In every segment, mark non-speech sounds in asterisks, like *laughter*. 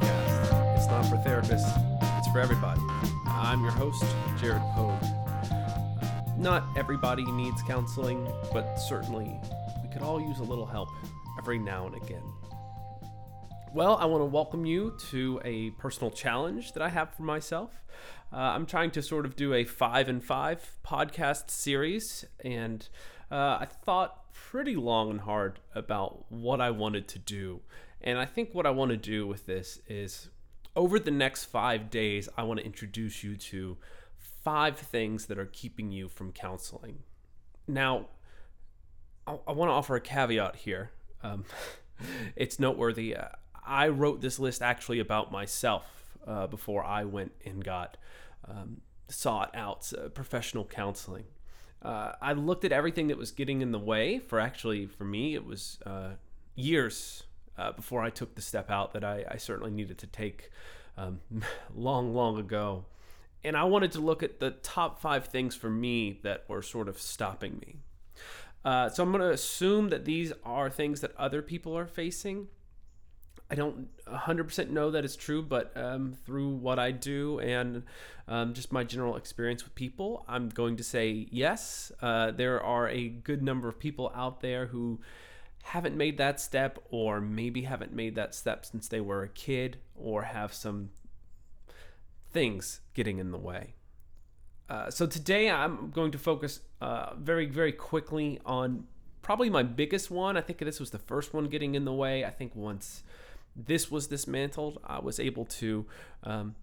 therapist. It's not for therapists, it's for everybody. I'm your host, Jared Pogue. Not everybody needs counseling, but certainly we could all use a little help every now and again. Well, I want to welcome you to a personal challenge that I have for myself. Uh, I'm trying to sort of do a five and five podcast series, and uh, I thought pretty long and hard about what I wanted to do. And I think what I want to do with this is over the next five days, I want to introduce you to five things that are keeping you from counseling. Now, I, I want to offer a caveat here. Um, *laughs* it's noteworthy. Uh, I wrote this list actually about myself uh, before I went and got um, sought out uh, professional counseling. Uh, I looked at everything that was getting in the way. For actually, for me, it was uh, years uh, before I took the step out that I, I certainly needed to take um, *laughs* long, long ago. And I wanted to look at the top five things for me that were sort of stopping me. Uh, so I'm going to assume that these are things that other people are facing. I don't 100% know that it's true, but um, through what I do and um, just my general experience with people, I'm going to say yes. Uh, there are a good number of people out there who haven't made that step, or maybe haven't made that step since they were a kid, or have some things getting in the way. Uh, so today I'm going to focus uh, very, very quickly on probably my biggest one. I think this was the first one getting in the way. I think once this was dismantled, I was able to um,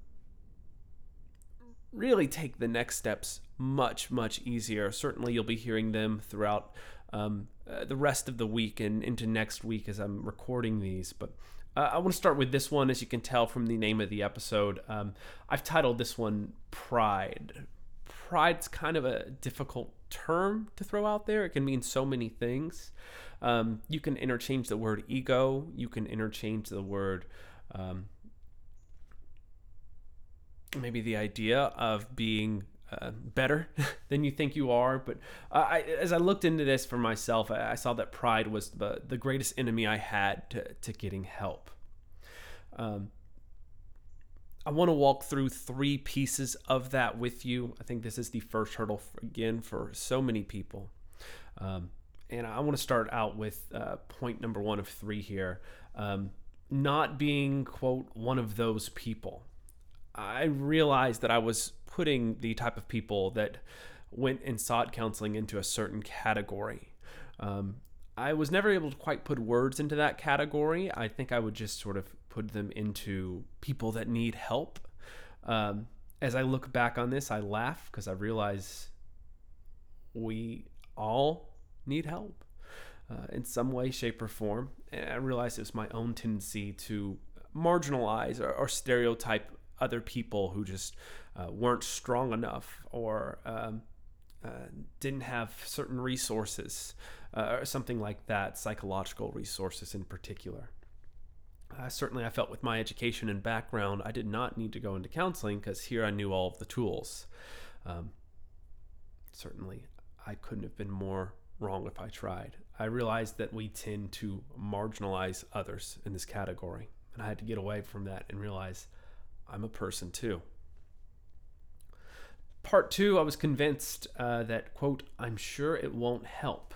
really take the next steps much, much easier. Certainly, you'll be hearing them throughout um, uh, the rest of the week and into next week as I'm recording these. But uh, I want to start with this one, as you can tell from the name of the episode. Um, I've titled this one Pride. Pride's kind of a difficult term to throw out there. It can mean so many things. Um, you can interchange the word ego, you can interchange the word. Um, maybe the idea of being uh, better *laughs* than you think you are. But I, as I looked into this for myself, I, I, saw that pride was the, the greatest enemy I had to, to getting help. Um, I want to walk through three pieces of that with you. I think this is the first hurdle, for, again, for so many people. Um, and I want to start out with uh, point number one of three here um, not being, quote, one of those people. I realized that I was putting the type of people that went and sought counseling into a certain category. Um, I was never able to quite put words into that category. I think I would just sort of put them into people that need help. Um, as I look back on this, I laugh because I realize we all need help uh, in some way, shape, or form. And I realize it was my own tendency to marginalize or, or stereotype other people who just uh, weren't strong enough or um, uh, didn't have certain resources uh, or something like that, psychological resources in particular. Certainly, I felt with my education and background, I did not need to go into counseling because here I knew all of the tools. Um, certainly, I couldn't have been more wrong if I tried. I realized that we tend to marginalize others in this category, and I had to get away from that and realize I'm a person too. Part two, I was convinced uh, that, quote, I'm sure it won't help.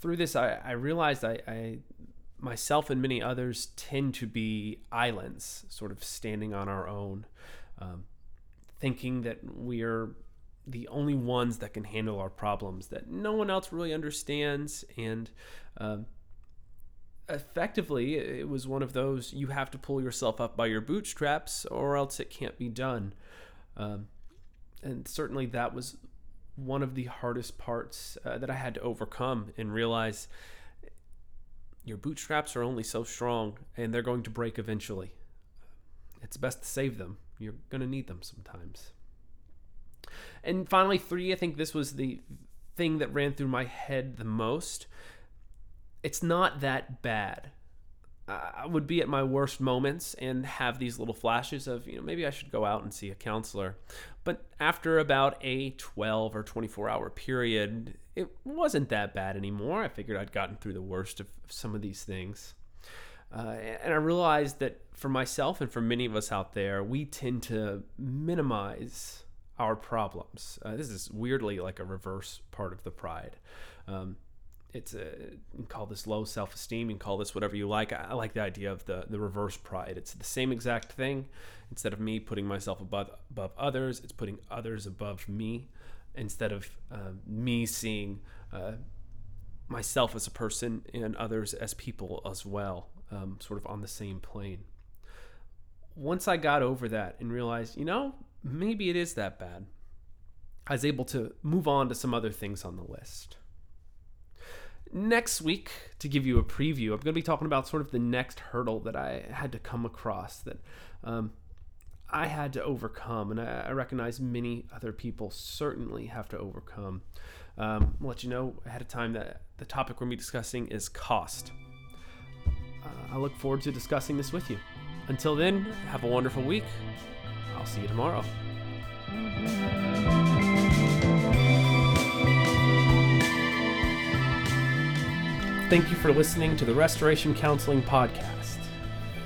Through this, I, I realized I, I, myself and many others tend to be islands, sort of standing on our own, um, thinking that we are the only ones that can handle our problems, that no one else really understands, and um, effectively, it was one of those you have to pull yourself up by your bootstraps or else it can't be done. Um, and certainly that was one of the hardest parts uh, that I had to overcome and realize your bootstraps are only so strong and they're going to break eventually. It's best to save them. You're going to need them sometimes. And finally, three, I think this was the thing that ran through my head the most it's not that bad. I would be at my worst moments and have these little flashes of, you know, maybe I should go out and see a counselor. But after about a 12 or 24 hour period, it wasn't that bad anymore. I figured I'd gotten through the worst of some of these things. Uh, and I realized that for myself and for many of us out there, we tend to minimize our problems. Uh, this is weirdly like a reverse part of the pride. Um, it's a call this low self-esteem and call this whatever you like. I, like the idea of the the reverse pride. It's the same exact thing. Instead of me putting myself above above others, it's putting others above me. Instead of uh, me seeing uh, myself as a person and others as people as well, um, sort of on the same plane. Once I got over that and realized, you know, maybe it is that bad, I was able to move on to some other things on the list. Next week, to give you a preview, I'm going to be talking about sort of the next hurdle that I had to come across that um, I had to overcome, and I, I, recognize many other people certainly have to overcome. Um, I'll let you know ahead of time that the topic we're going to be discussing is cost. Uh, I look forward to discussing this with you. Until then, have a wonderful week. I'll see you tomorrow. Thank you for listening to the Restoration Counseling Podcast.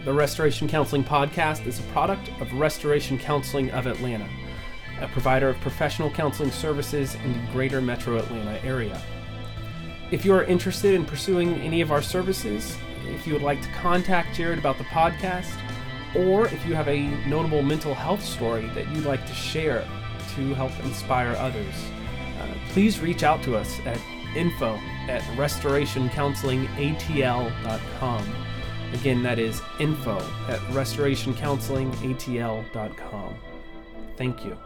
The Restoration Counseling Podcast is a product of Restoration Counseling of Atlanta, a provider of professional counseling services in the greater metro Atlanta area. If you are interested in pursuing any of our services, if you would like to contact Jared about the podcast, or if you have a notable mental health story that you'd like to share to help inspire others, uh, please reach out to us at info at restorationcounselingatl.com. Again, that is info at restorationcounselingatl.com. Thank you.